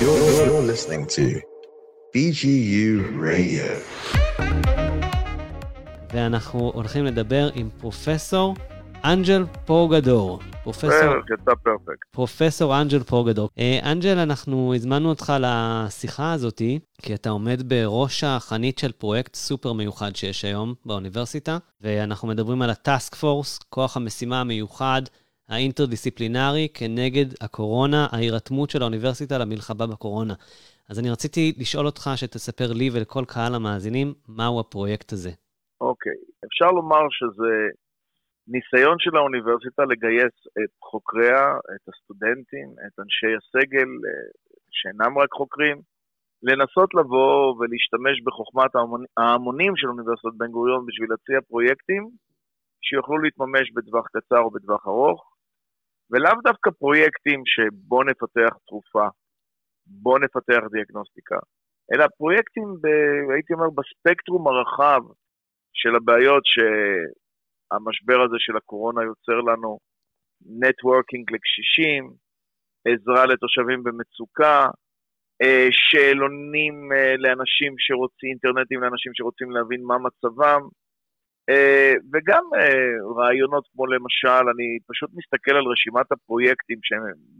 You're, you're listening to BGU Radio. ואנחנו הולכים לדבר עם פרופסור אנג'ל פורגדור. פרופסור, יצא פרפקט. פרופסור אנג'ל פורגדור. אה, אנג'ל, אנחנו הזמנו אותך לשיחה הזאתי, כי אתה עומד בראש החנית של פרויקט סופר מיוחד שיש היום באוניברסיטה, ואנחנו מדברים על הטאסק פורס, כוח המשימה המיוחד, האינטרדיסציפלינרי, כנגד הקורונה, ההירתמות של האוניברסיטה למלחמה בקורונה. אז אני רציתי לשאול אותך שתספר לי ולכל קהל המאזינים, מהו הפרויקט הזה. אוקיי, אפשר לומר שזה ניסיון של האוניברסיטה לגייס את חוקריה, את הסטודנטים, את אנשי הסגל, אה, שאינם רק חוקרים, לנסות לבוא ולהשתמש בחוכמת ההמונים של אוניברסיטת בן גוריון בשביל להציע פרויקטים שיוכלו להתממש בטווח קצר או בטווח ארוך, ולאו דווקא פרויקטים שבוא נפתח תרופה, בוא נפתח דיאגנוסטיקה, אלא פרויקטים, ב, הייתי אומר, בספקטרום הרחב של הבעיות שהמשבר הזה של הקורונה יוצר לנו, נטוורקינג לקשישים, עזרה לתושבים במצוקה, אה, שאלונים אה, לאנשים שרוצים, אינטרנטים לאנשים שרוצים להבין מה מצבם, וגם רעיונות כמו למשל, אני פשוט מסתכל על רשימת הפרויקטים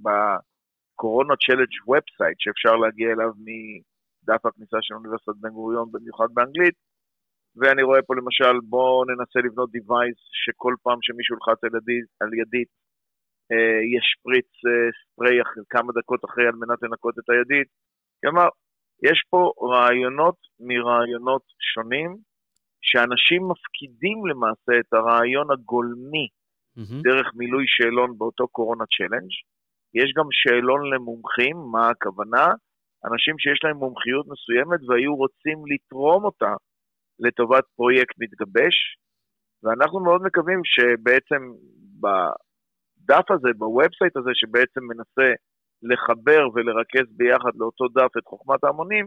בקורונה צ'לנג' ובסייט שאפשר להגיע אליו מדף הכניסה של אוניברסיטת בן גוריון, במיוחד באנגלית, ואני רואה פה למשל, בואו ננסה לבנות device שכל פעם שמישהו ילחץ על, ידי, על ידית, אה, ישפריץ אה, ספרי כמה דקות אחרי על מנת לנקות את הידית. כלומר, יש פה רעיונות מרעיונות שונים, שאנשים מפקידים למעשה את הרעיון הגולמי mm-hmm. דרך מילוי שאלון באותו corona challenge. יש גם שאלון למומחים, מה הכוונה? אנשים שיש להם מומחיות מסוימת והיו רוצים לתרום אותה לטובת פרויקט מתגבש, ואנחנו מאוד מקווים שבעצם בדף הזה, ב website הזה, שבעצם מנסה לחבר ולרכז ביחד לאותו דף את חוכמת ההמונים,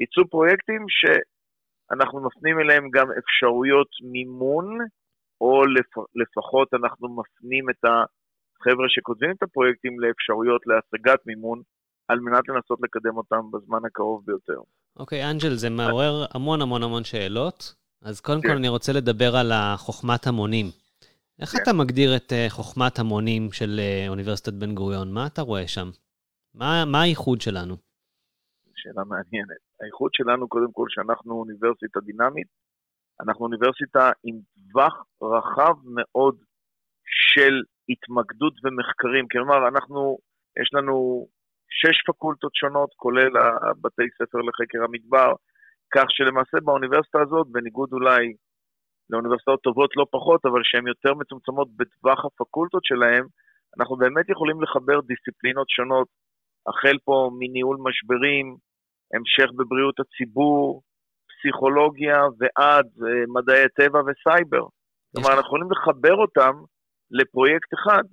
יצאו פרויקטים שאנחנו מפנים אליהם גם אפשרויות מימון, או לפ... לפחות אנחנו מפנים את החבר'ה שכותבים את הפרויקטים לאפשרויות להשגת מימון, על מנת לנסות לקדם אותם בזמן הקרוב ביותר. אוקיי, okay, אנג'ל, זה מעורר המון המון המון שאלות. אז קודם כן. כל אני רוצה לדבר על החוכמת המונים. איך כן. אתה מגדיר את uh, חוכמת המונים של uh, אוניברסיטת בן גוריון? מה אתה רואה שם? מה, מה הייחוד שלנו? שאלה מעניינת. הייחוד שלנו, קודם כל, שאנחנו אוניברסיטה דינמית. אנחנו אוניברסיטה עם טווח רחב מאוד של התמקדות ומחקרים. כלומר, אנחנו, יש לנו שש פקולטות שונות, כולל הבתי ספר לחקר המדבר, כך שלמעשה באוניברסיטה הזאת, בניגוד אולי לאוניברסיטאות טובות לא פחות, אבל שהן יותר מצומצמות בטווח הפקולטות שלהן, אנחנו באמת יכולים לחבר דיסציפלינות שונות, החל פה מניהול משברים, המשך בבריאות הציבור, פסיכולוגיה ועד אה, מדעי הטבע וסייבר. כלומר, אנחנו יכולים לחבר אותם לפרויקט אחד,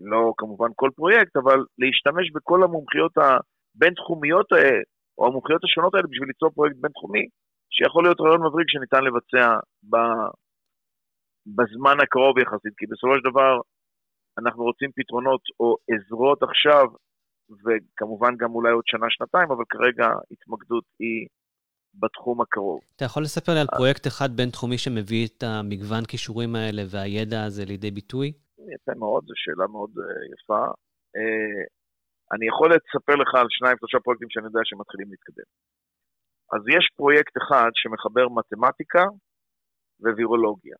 לא כמובן כל פרויקט, אבל להשתמש בכל המומחיות הבין-תחומיות האלה, או המומחיות השונות האלה בשביל ליצור פרויקט בין-תחומי, שיכול להיות רעיון מבריק שניתן לבצע ב... בזמן הקרוב יחסית, כי בסופו של דבר אנחנו רוצים פתרונות או עזרות עכשיו, וכמובן גם אולי עוד שנה-שנתיים, אבל כרגע התמקדות היא בתחום הקרוב. אתה יכול לספר לי על פרויקט אחד בין-תחומי שמביא את המגוון כישורים האלה והידע הזה לידי ביטוי? יפה מאוד, זו שאלה מאוד uh, יפה. Uh, אני יכול לספר לך על שניים, שלושה פרויקטים שאני יודע שמתחילים להתקדם. אז יש פרויקט אחד שמחבר מתמטיקה ווירולוגיה.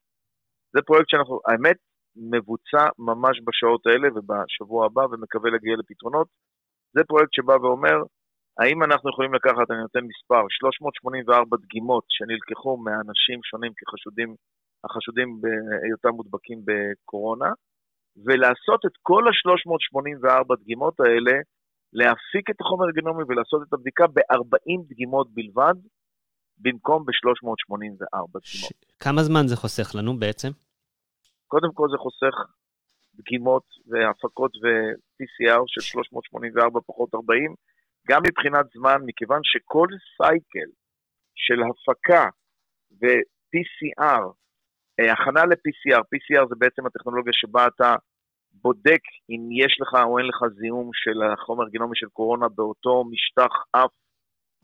זה פרויקט שאנחנו, האמת, מבוצע ממש בשעות האלה ובשבוע הבא ומקווה להגיע לפתרונות. זה פרויקט שבא ואומר, האם אנחנו יכולים לקחת, אני נותן מספר, 384 דגימות שנלקחו מאנשים שונים כחשודים, החשודים בהיותם מודבקים בקורונה, ולעשות את כל ה-384 דגימות האלה, להפיק את החומר הגנומי ולעשות את הבדיקה ב-40 דגימות בלבד, במקום ב-384 דגימות. ש... כמה זמן זה חוסך לנו בעצם? קודם כל זה חוסך דגימות והפקות ו-PCR של 384 פחות 40, גם מבחינת זמן, מכיוון שכל סייקל של הפקה ו-PCR אה, הכנה ל-PCR, PCR זה בעצם הטכנולוגיה שבה אתה בודק אם יש לך או אין לך זיהום של החומר גנומי של קורונה באותו משטח אף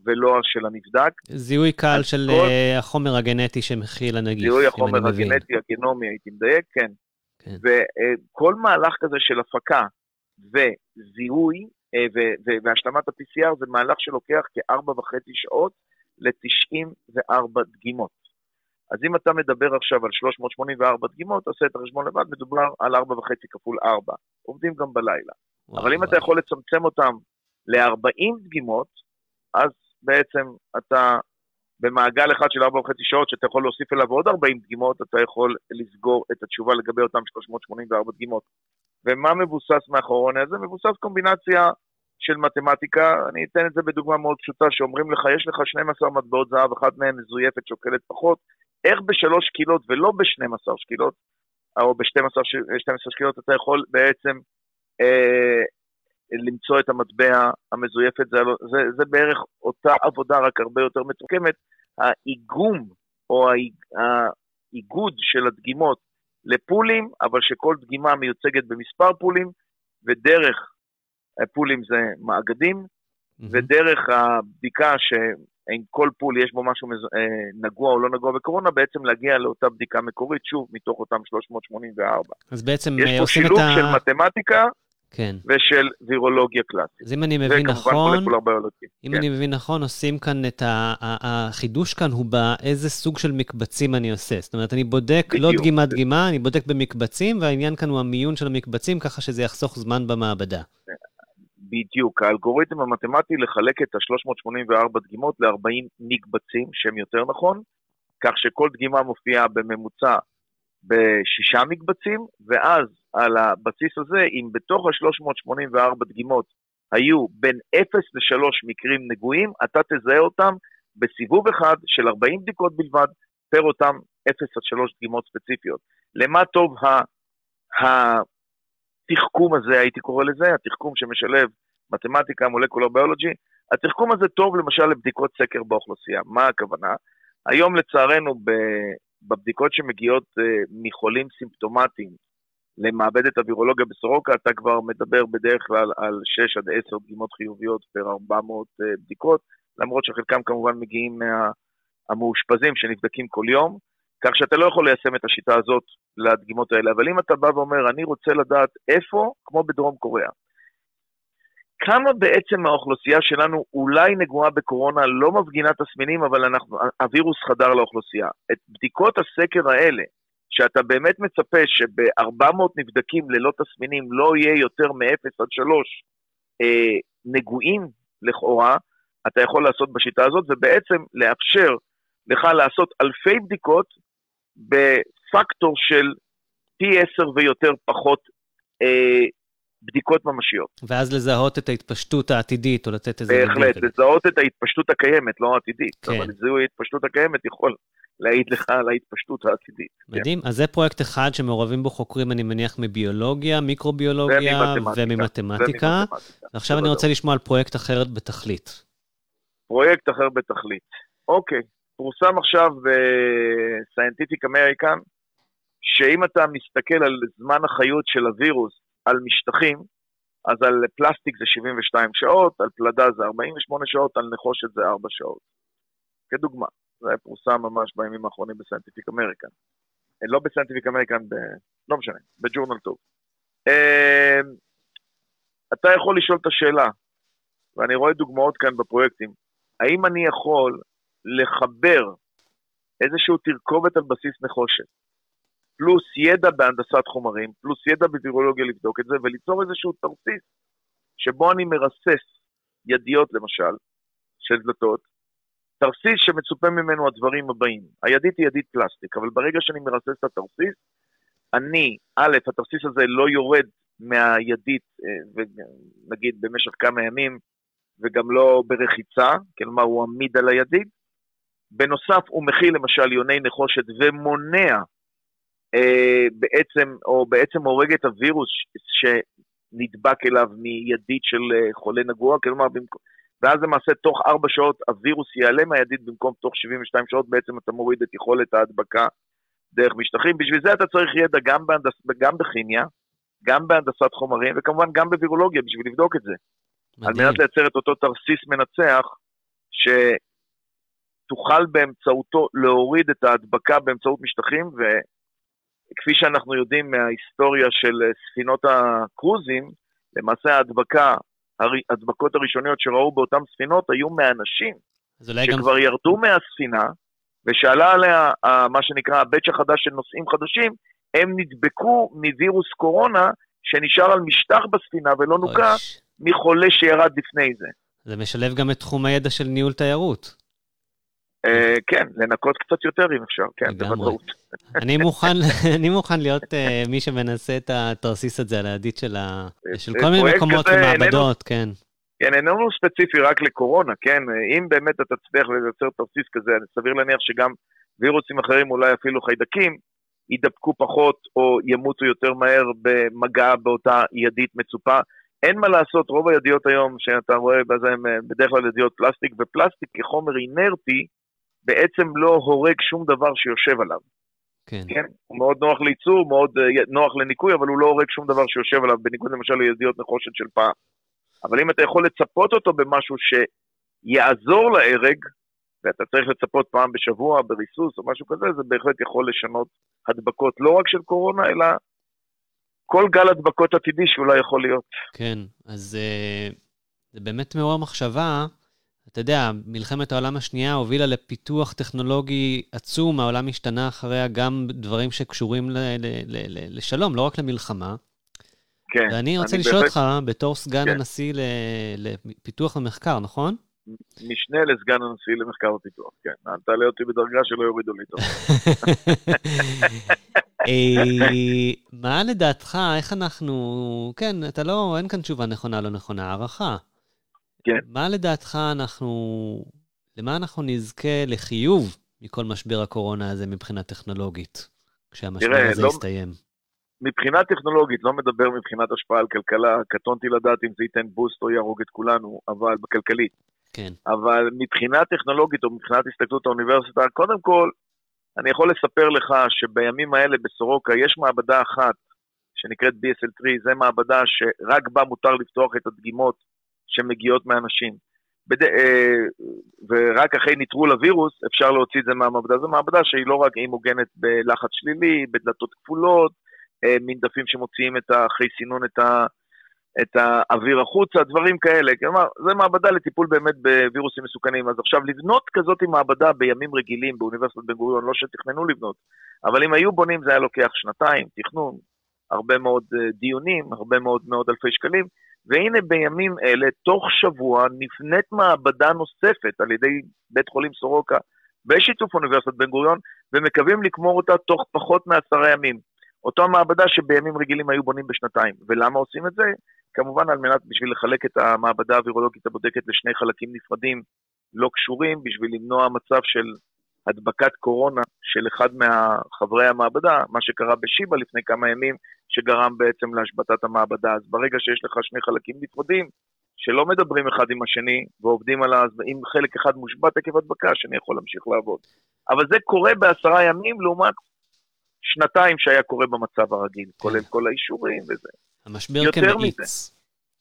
ולא של הנבדק. זיהוי קל של כל... אה, החומר הגנטי שמכיל הנגיף, זיהוי החומר הגנטי, הגנומי, הייתי מדייק, כן. כן. וכל מהלך כזה של הפקה וזיהוי אה, והשלמת ה-PCR זה מהלך שלוקח כארבע וחצי שעות ל-94 דגימות. אז אם אתה מדבר עכשיו על 384 דגימות, תעשה את החשבון לבד, מדובר על 4.5 כפול 4. עובדים גם בלילה. וואו, אבל אם וואו. אתה יכול לצמצם אותם ל-40 דגימות, אז בעצם אתה במעגל אחד של 4.5 שעות, שאתה יכול להוסיף אליו עוד 40 דגימות, אתה יכול לסגור את התשובה לגבי אותם 384 דגימות. ומה מבוסס מאחורי זה? מבוסס קומבינציה של מתמטיקה, אני אתן את זה בדוגמה מאוד פשוטה, שאומרים לך, יש לך 12 מטבעות זהב, אחת מהן מזויפת שוקלת פחות, איך בשלוש שקילות ולא ב-12 שקילות, או ב-12 שקילות אתה יכול בעצם אה, למצוא את המטבע המזויפת, זה, זה, זה בערך אותה עבודה, רק הרבה יותר מתוקמת. האיגום או האיגוד של הדגימות לפולים, אבל שכל דגימה מיוצגת במספר פולים, ודרך פולים זה מאגדים, mm-hmm. ודרך הבדיקה שאם כל פול יש בו משהו מז... אה, נגוע או לא נגוע בקורונה, בעצם להגיע לאותה בדיקה מקורית, שוב, מתוך אותם 384. אז בעצם יש אה, פה שילוב ה... של מתמטיקה כן. ושל וירולוגיה קלאסית. אז אם אני מבין נכון, אם כן. אני מבין נכון, עושים כאן את ה... החידוש כאן הוא באיזה סוג של מקבצים אני עושה. זאת אומרת, אני בודק לא בדיוק. לא דגימה דגימה, אני בודק במקבצים, והעניין כאן הוא המיון של המקבצים, ככה שזה יחסוך זמן במעבדה. בדיוק, האלגוריתם המתמטי לחלק את ה-384 דגימות ל-40 מקבצים, שם יותר נכון, כך שכל דגימה מופיעה בממוצע בשישה מקבצים, ואז על הבסיס הזה, אם בתוך ה-384 דגימות היו בין 0 ל-3 מקרים נגועים, אתה תזהה אותם בסיבוב אחד של 40 בדיקות בלבד, פר אותם 0 עד 3 דגימות ספציפיות. למה טוב התחכום הזה, הייתי קורא לזה, התחכום שמשלב מתמטיקה, מולקולר ביולוגי, התחכום הזה טוב למשל לבדיקות סקר באוכלוסייה. מה הכוונה? היום לצערנו בבדיקות שמגיעות אה, מחולים סימפטומטיים למעבדת הווירולוגיה בסורוקה, אתה כבר מדבר בדרך כלל על 6 עד 10 דגימות חיוביות פר 400 אה, בדיקות, למרות שחלקם כמובן מגיעים מהמאושפזים שנבדקים כל יום, כך שאתה לא יכול ליישם את השיטה הזאת לדגימות האלה. אבל אם אתה בא ואומר, אני רוצה לדעת איפה, כמו בדרום קוריאה, כמה בעצם האוכלוסייה שלנו אולי נגועה בקורונה, לא מפגינה תסמינים, אבל אנחנו, הווירוס חדר לאוכלוסייה. את בדיקות הסקר האלה, שאתה באמת מצפה שב-400 נבדקים ללא תסמינים לא יהיה יותר מ-0 עד 3 אה, נגועים לכאורה, אתה יכול לעשות בשיטה הזאת, ובעצם לאפשר לך לעשות אלפי בדיקות בפקטור של פי 10 ויותר פחות אה, בדיקות ממשיות. ואז לזהות את ההתפשטות העתידית, או לתת איזה... בהחלט, לזהות את ההתפשטות הקיימת, לא העתידית. כן. אבל זיהוי ההתפשטות הקיימת יכול להעיד לך על ההתפשטות העתידית. כן. מדהים. כן. אז זה פרויקט אחד שמעורבים בו חוקרים, אני מניח, מביולוגיה, מיקרוביולוגיה וממתמטיקה. וממתמטיקה. ועכשיו אני רוצה לשמוע על פרויקט אחר בתכלית. פרויקט אחר בתכלית. אוקיי, פורסם עכשיו ב-Scientific American, שאם אתה מסתכל על זמן החיות של הווירוס על משטחים, אז על פלסטיק זה 72 שעות, על פלדה זה 48 שעות, על נחושת זה 4 שעות. כדוגמה, זה היה פורסם ממש בימים האחרונים ב Scientific American. אה, לא ב Scientific American, ב... לא משנה, בג'ורנל טוב. אה, אתה יכול לשאול את השאלה, ואני רואה דוגמאות כאן בפרויקטים, האם אני יכול לחבר איזשהו תרכובת על בסיס נחושת פלוס ידע בהנדסת חומרים, פלוס ידע בווירולוגיה לבדוק את זה, וליצור איזשהו תרסיס שבו אני מרסס ידיות למשל, של דלתות, תרסיס שמצופה ממנו הדברים הבאים. הידית היא ידית פלסטיק, אבל ברגע שאני מרסס את התרסיס, אני, א', התרסיס הזה לא יורד מהידית, אה, נגיד במשך כמה ימים, וגם לא ברחיצה, כלומר הוא עמיד על הידית. בנוסף, הוא מכיל למשל יוני נחושת ומונע אה, בעצם, או בעצם הורג את הווירוס שנדבק אליו מידית של אה, חולה נגוע, כלומר, ואז למעשה תוך ארבע שעות הווירוס ייעלם מהידית במקום תוך 72 שעות, בעצם אתה מוריד את יכולת ההדבקה דרך משטחים. בשביל זה אתה צריך ידע גם, בהנדס, גם בכימיה, גם בהנדסת חומרים, וכמובן גם בווירולוגיה בשביל לבדוק את זה. מדהים. על מנת לייצר את אותו תרסיס מנצח, שתוכל באמצעותו להוריד את ההדבקה באמצעות משטחים, וכפי שאנחנו יודעים מההיסטוריה של ספינות הקרוזים, למעשה ההדבקה, ההדבקות הראשוניות שראו באותן ספינות היו מאנשים, שכבר גם... ירדו מהספינה, ושאלה עליה מה שנקרא הבץ' החדש של נוסעים חדשים, הם נדבקו מווירוס קורונה שנשאר על משטח בספינה ולא נוקה מחולה שירד לפני זה. זה משלב גם את תחום הידע של ניהול תיירות. אה, כן, לנקות קצת יותר אם אפשר, כן, בוודאות. אני מוכן להיות אה, מי שמנסה את התרסיס הזה על הידית של אה, כל מיני מקומות ומעבדות, כן. כן, איננו ספציפי רק לקורונה, כן? אם באמת אתה תצליח לייצר תרסיס כזה, סביר להניח שגם וירוסים אחרים, אולי אפילו חיידקים, יידבקו פחות או ימותו יותר מהר במגע באותה ידית מצופה. אין מה לעשות, רוב הידיות היום שאתה רואה, בזה הם בדרך כלל ידיות פלסטיק, ופלסטיק כחומר אינרטי בעצם לא הורג שום דבר שיושב עליו. כן. כן? הוא מאוד נוח לייצור, מאוד uh, נוח לניקוי, אבל הוא לא הורג שום דבר שיושב עליו, בניגוד למשל לידיות נחושת של פעם. אבל אם אתה יכול לצפות אותו במשהו שיעזור להרג, ואתה צריך לצפות פעם בשבוע בריסוס או משהו כזה, זה בהחלט יכול לשנות הדבקות לא רק של קורונה, אלא כל גל הדבקות עתידי שאולי יכול להיות. כן, אז uh, זה באמת מעורר מחשבה. אתה יודע, מלחמת העולם השנייה הובילה לפיתוח טכנולוגי עצום, העולם השתנה אחריה גם דברים שקשורים ל- ל- ל- לשלום, לא רק למלחמה. כן. ואני רוצה לשאול אותך, בתור סגן כן. הנשיא לפיתוח ומחקר, נכון? משנה לסגן הנשיא למחקר ופיתוח, כן. אל תעלה אותי בדרגה שלא יורידו לי טוב. אה, מה לדעתך, איך אנחנו... כן, אתה לא, אין כאן תשובה נכונה לא נכונה, הערכה. כן. מה לדעתך אנחנו... למה אנחנו נזכה לחיוב מכל משבר הקורונה הזה מבחינה טכנולוגית, כשהמשבר תראה, הזה לא... יסתיים? מבחינה טכנולוגית, לא מדבר מבחינת השפעה על כלכלה, קטונתי לדעת אם זה ייתן בוסט או יהרוג את כולנו, אבל בכלכלית. כן. אבל מבחינה טכנולוגית או מבחינת הסתכלות האוניברסיטה, קודם כל, אני יכול לספר לך שבימים האלה בסורוקה יש מעבדה אחת שנקראת BSL3, זו מעבדה שרק בה מותר לפתוח את הדגימות שמגיעות מאנשים. בד... אה, ורק אחרי ניטרול הווירוס אפשר להוציא את זה מהמעבדה. זו מעבדה שהיא לא רק, היא מוגנת בלחץ שלילי, בדלתות כפולות, אה, מין דפים שמוציאים את אחרי סינון את, ה, את האוויר החוצה, דברים כאלה. כלומר, זו מעבדה לטיפול באמת בווירוסים מסוכנים. אז עכשיו, לבנות כזאת מעבדה בימים רגילים באוניברסיטת בן גוריון, לא שתכננו לבנות, אבל אם היו בונים זה היה לוקח שנתיים, תכנון, הרבה מאוד אה, דיונים, הרבה מאוד מאות אלפי שקלים, והנה בימים אלה, תוך שבוע, נבנית מעבדה נוספת על ידי בית חולים סורוקה בשיתוף אוניברסיטת בן גוריון, ומקווים לגמור אותה תוך פחות מעשרה ימים. אותה מעבדה שבימים רגילים היו בונים בשנתיים. ולמה עושים את זה? כמובן על מנת בשביל לחלק את המעבדה הווירולוגית הבודקת לשני חלקים נפרדים לא קשורים, בשביל למנוע מצב של הדבקת קורונה של אחד מחברי המעבדה, מה שקרה בשיבא לפני כמה ימים, שגרם בעצם להשבתת המעבדה. אז ברגע שיש לך שני חלקים נפרדים, שלא מדברים אחד עם השני ועובדים על ה... אם חלק אחד מושבת עקב הדבקה, השני יכול להמשיך לעבוד. אבל זה קורה בעשרה ימים לעומת שנתיים שהיה קורה במצב הרגיל, כולל כל האישורים וזה. המשבר כמאיץ.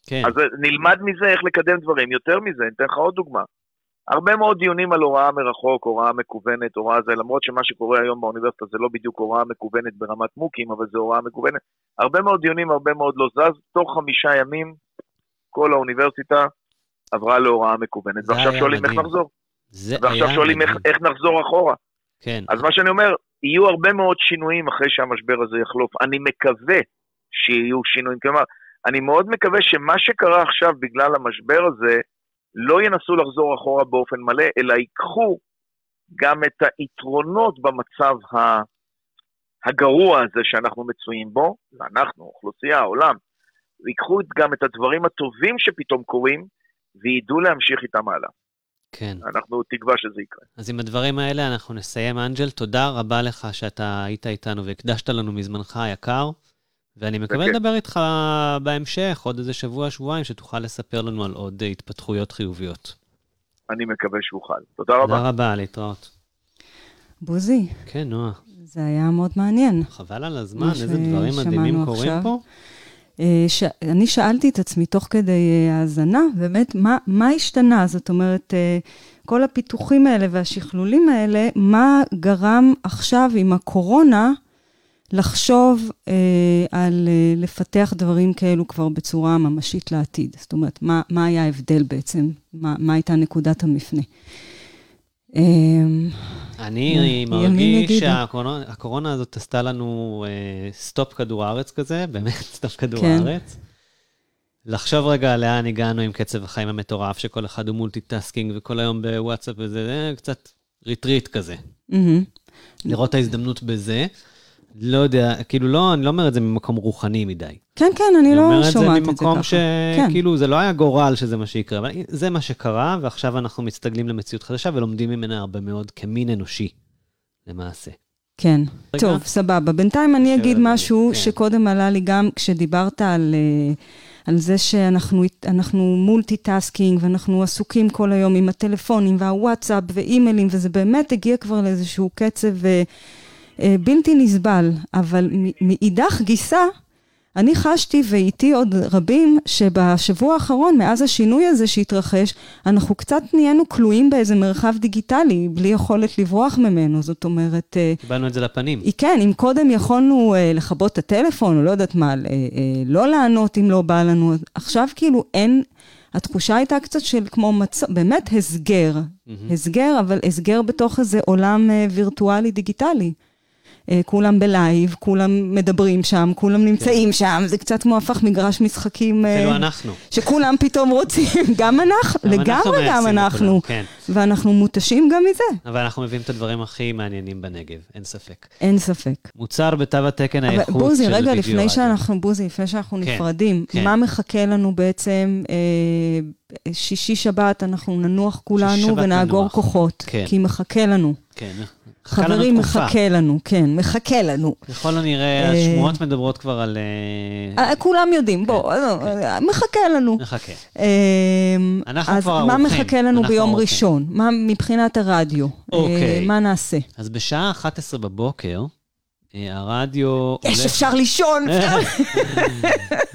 כן. אז נלמד מזה איך לקדם דברים. יותר מזה, אני אתן לך עוד דוגמה. הרבה מאוד דיונים על הוראה מרחוק, הוראה מקוונת, הוראה זה, למרות שמה שקורה היום באוניברסיטה זה לא בדיוק הוראה מקוונת ברמת מוקים, אבל זה הוראה מקוונת. הרבה מאוד דיונים, הרבה מאוד לא זז. תוך חמישה ימים כל האוניברסיטה עברה להוראה מקוונת. ועכשיו שואלים איך נחזור. ועכשיו שואלים איך, איך נחזור אחורה. כן. אז מה שאני אומר, יהיו הרבה מאוד שינויים אחרי שהמשבר הזה יחלוף. אני מקווה שיהיו שינויים. כלומר, אני מאוד מקווה שמה שקרה עכשיו בגלל המשבר הזה, לא ינסו לחזור אחורה באופן מלא, אלא ייקחו גם את היתרונות במצב הגרוע הזה שאנחנו מצויים בו, ואנחנו, אוכלוסייה, העולם, ייקחו גם את הדברים הטובים שפתאום קורים, וידעו להמשיך איתם הלאה. כן. אנחנו תקווה שזה יקרה. אז עם הדברים האלה אנחנו נסיים. אנג'ל, תודה רבה לך שאתה היית איתנו והקדשת לנו מזמנך היקר. ואני מקווה okay. לדבר איתך בהמשך, עוד איזה שבוע, שבועיים, שתוכל לספר לנו על עוד התפתחויות חיוביות. אני מקווה שאוכל. תודה רבה. תודה רבה, להתראות. בוזי. כן, נועה. זה היה מאוד מעניין. חבל על הזמן, איזה דברים מדהימים קורים עכשיו. פה. אה, ש... אני שאלתי את עצמי תוך כדי אה, האזנה, באמת, מה, מה השתנה? זאת אומרת, אה, כל הפיתוחים האלה והשכלולים האלה, מה גרם עכשיו עם הקורונה לחשוב אה, על אה, לפתח דברים כאלו כבר בצורה ממשית לעתיד? זאת אומרת, מה, מה היה ההבדל בעצם? מה, מה הייתה נקודת המפנה? אה, אני מרגיש שהקורונה הזאת עשתה לנו אה, stop כדור הארץ כזה, באמת stop כדור כן. הארץ. לחשוב רגע לאן הגענו עם קצב החיים המטורף, שכל אחד הוא multitasking וכל היום בוואטסאפ וזה, זה קצת retreat כזה. Mm-hmm. לראות ההזדמנות בזה. לא יודע, כאילו לא, אני לא אומר את זה ממקום רוחני מדי. כן, כן, אני לא שומעת את זה ככה. אני אומר את זה ממקום שכאילו כן. זה לא היה גורל שזה מה שיקרה, אבל זה מה שקרה, ועכשיו אנחנו מסתגלים למציאות חדשה ולומדים ממנה הרבה מאוד כמין אנושי, למעשה. כן, רגע. טוב, סבבה. בינתיים אני אגיד משהו כן. שקודם עלה לי גם כשדיברת על... אה, על זה שאנחנו multitasking ואנחנו עסוקים כל היום עם הטלפונים והוואטסאפ ואימיילים, וזה באמת הגיע כבר לאיזשהו קצב אה, בלתי נסבל. אבל מאידך גיסא, אני חשתי, ואיתי עוד רבים, שבשבוע האחרון, מאז השינוי הזה שהתרחש, אנחנו קצת נהיינו כלואים באיזה מרחב דיגיטלי, בלי יכולת לברוח ממנו. זאת אומרת... אה, קיבלנו את זה לפנים. כן, אם קודם יכולנו אה, לכבות את הטלפון, או לא יודעת מה, לא לענות אם לא בא לנו, עכשיו כאילו אין... התחושה הייתה קצת של כמו מצ... באמת הסגר. Mm-hmm. הסגר, אבל הסגר בתוך איזה עולם וירטואלי דיגיטלי. אה, כולם בלייב, כולם מדברים שם, כולם נמצאים כן. שם, זה קצת כמו הפך מגרש משחקים. אפילו אה, אנחנו. שכולם פתאום רוצים, גם אנחנו, לגמרי גם אנחנו. כן. ואנחנו מותשים גם מזה. אבל אנחנו מביאים את הדברים הכי מעניינים בנגב, אין ספק. אין ספק. מוצר בתו התקן האיכות של וידאו בוזי, רגע, לפני שאנחנו, בוזי, לפני שאנחנו כן, נפרדים, כן. מה מחכה לנו בעצם, אה, שישי שבת אנחנו ננוח כולנו ונאגור ננוח. כוחות, כן. כי מחכה לנו. כן, חברים, מחכה לנו, כן, מחכה לנו. ככל הנראה, אה, השמועות מדברות כבר על... אה, כולם יודעים, בוא, כן, כן. מחכה לנו. מחכה. אנחנו כבר ערוכים. אז מה מחכה לנו ביום ראשון? מה מבחינת הרדיו? אוקיי. מה נעשה? אז בשעה 11 בבוקר, הרדיו... יש, אפשר לישון!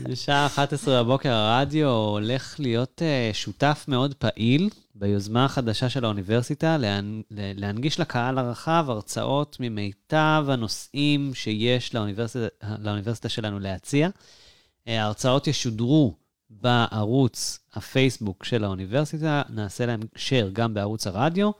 בשעה 11 בבוקר הרדיו הולך להיות שותף מאוד פעיל ביוזמה החדשה של האוניברסיטה להנגיש לקהל הרחב הרצאות ממיטב הנושאים שיש לאוניברסיטה, לאוניברסיטה שלנו להציע. ההרצאות ישודרו בערוץ הפייסבוק של האוניברסיטה, נעשה להם share גם בערוץ הרדיו,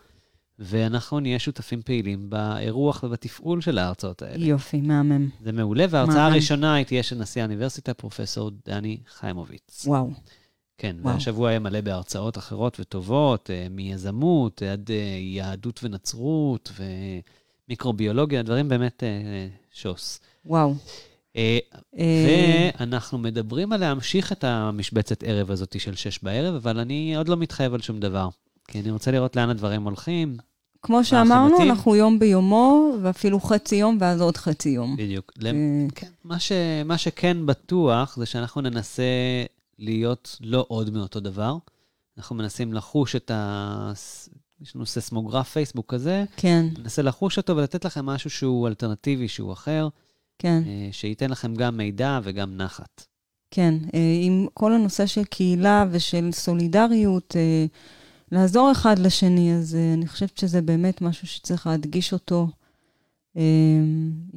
ואנחנו נהיה שותפים פעילים באירוח ובתפעול של ההרצאות האלה. יופי, מהמם. זה מעולה, וההרצאה הראשונה היא תהיה של נשיא האוניברסיטה, פרופ' דני חיימוביץ. וואו. כן, וואו. והשבוע יהיה מלא בהרצאות אחרות וטובות, אה, מיזמות עד אה, יהדות ונצרות ומיקרוביולוגיה, דברים באמת אה, שוס. וואו. ואנחנו מדברים על להמשיך את המשבצת ערב הזאת של שש בערב, אבל אני עוד לא מתחייב על שום דבר, כי אני רוצה לראות לאן הדברים הולכים. כמו שאמרנו, אנחנו יום ביומו, ואפילו חצי יום, ואז עוד חצי יום. בדיוק. כן, מה, ש, מה שכן בטוח, זה שאנחנו ננסה להיות לא עוד מאותו דבר. אנחנו מנסים לחוש את ה... יש לנו ססמוגרף פייסבוק כזה. כן. ננסה לחוש אותו ולתת לכם משהו שהוא אלטרנטיבי, שהוא אחר. כן. אה, שייתן לכם גם מידע וגם נחת. כן, אה, עם כל הנושא של קהילה ושל סולידריות, אה, לעזור אחד לשני, אז אני חושבת שזה באמת משהו שצריך להדגיש אותו. אם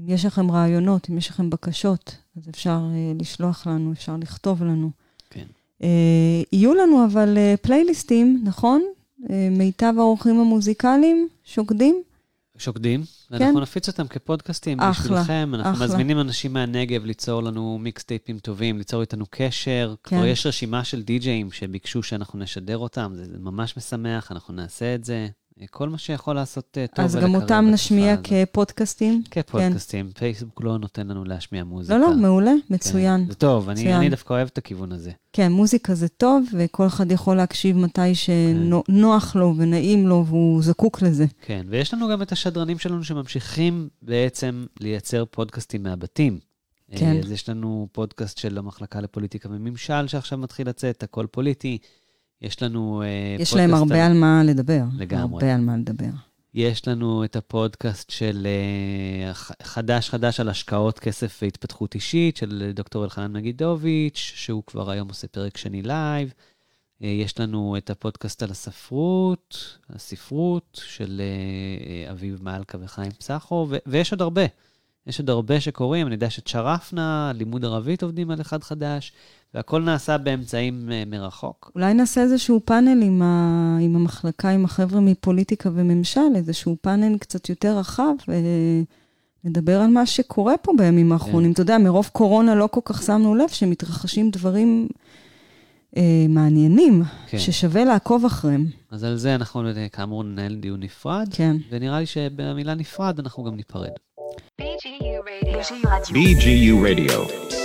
יש לכם רעיונות, אם יש לכם בקשות, אז אפשר לשלוח לנו, אפשר לכתוב לנו. כן. אה, יהיו לנו אבל אה, פלייליסטים, נכון? אה, מיטב האורחים המוזיקליים שוקדים? שוקדים, כן. ואנחנו נפיץ אותם כפודקאסטים אחלה, בשבילכם. אנחנו אחלה. מזמינים אנשים מהנגב ליצור לנו מיקסטייפים טובים, ליצור איתנו קשר. כן. כבר יש רשימה של די-ג'אים שביקשו שאנחנו נשדר אותם, זה ממש משמח, אנחנו נעשה את זה. כל מה שיכול לעשות אה, טוב ולקרב. אז גם אותם נשמיע כפודקאסטים? כפודקאסטים. כן. פייסבוק לא נותן לנו להשמיע מוזיקה. לא, לא, מעולה, מצוין. כן. זה טוב, מצוין. אני, אני דווקא אוהב את הכיוון הזה. כן, מוזיקה זה טוב, וכל אחד יכול להקשיב מתי שנוח כן. לו ונעים לו והוא זקוק לזה. כן, ויש לנו גם את השדרנים שלנו שממשיכים בעצם לייצר פודקאסטים מהבתים. כן. אז יש לנו פודקאסט של המחלקה לפוליטיקה וממשל שעכשיו מתחיל לצאת, הכל פוליטי. יש לנו uh, יש להם הרבה על... על מה לדבר. לגמרי. הרבה על מה לדבר. יש לנו את הפודקאסט של uh, חדש חדש על השקעות כסף והתפתחות אישית של דוקטור אלחנן מגידוביץ', שהוא כבר היום עושה פרק שני live. Uh, יש לנו את הפודקאסט על הספרות, הספרות של אביב מלכה וחיים פסחו, ויש עוד הרבה. יש עוד הרבה שקורים, אני יודע שצ'רפנה, לימוד ערבית עובדים על אחד חדש, והכל נעשה באמצעים uh, מרחוק. אולי נעשה איזשהו פאנל עם, ה... עם המחלקה, עם החבר'ה מפוליטיקה וממשל, איזשהו פאנל קצת יותר רחב, ונדבר על מה שקורה פה בימים האחרונים. כן. אתה יודע, מרוב קורונה לא כל כך שמנו לב שמתרחשים דברים אה, מעניינים, כן. ששווה לעקוב אחריהם. אז על זה אנחנו כאמור ננהל דיון נפרד, כן. ונראה לי שבמילה נפרד אנחנו גם ניפרד. BGU Radio. BGU Radio.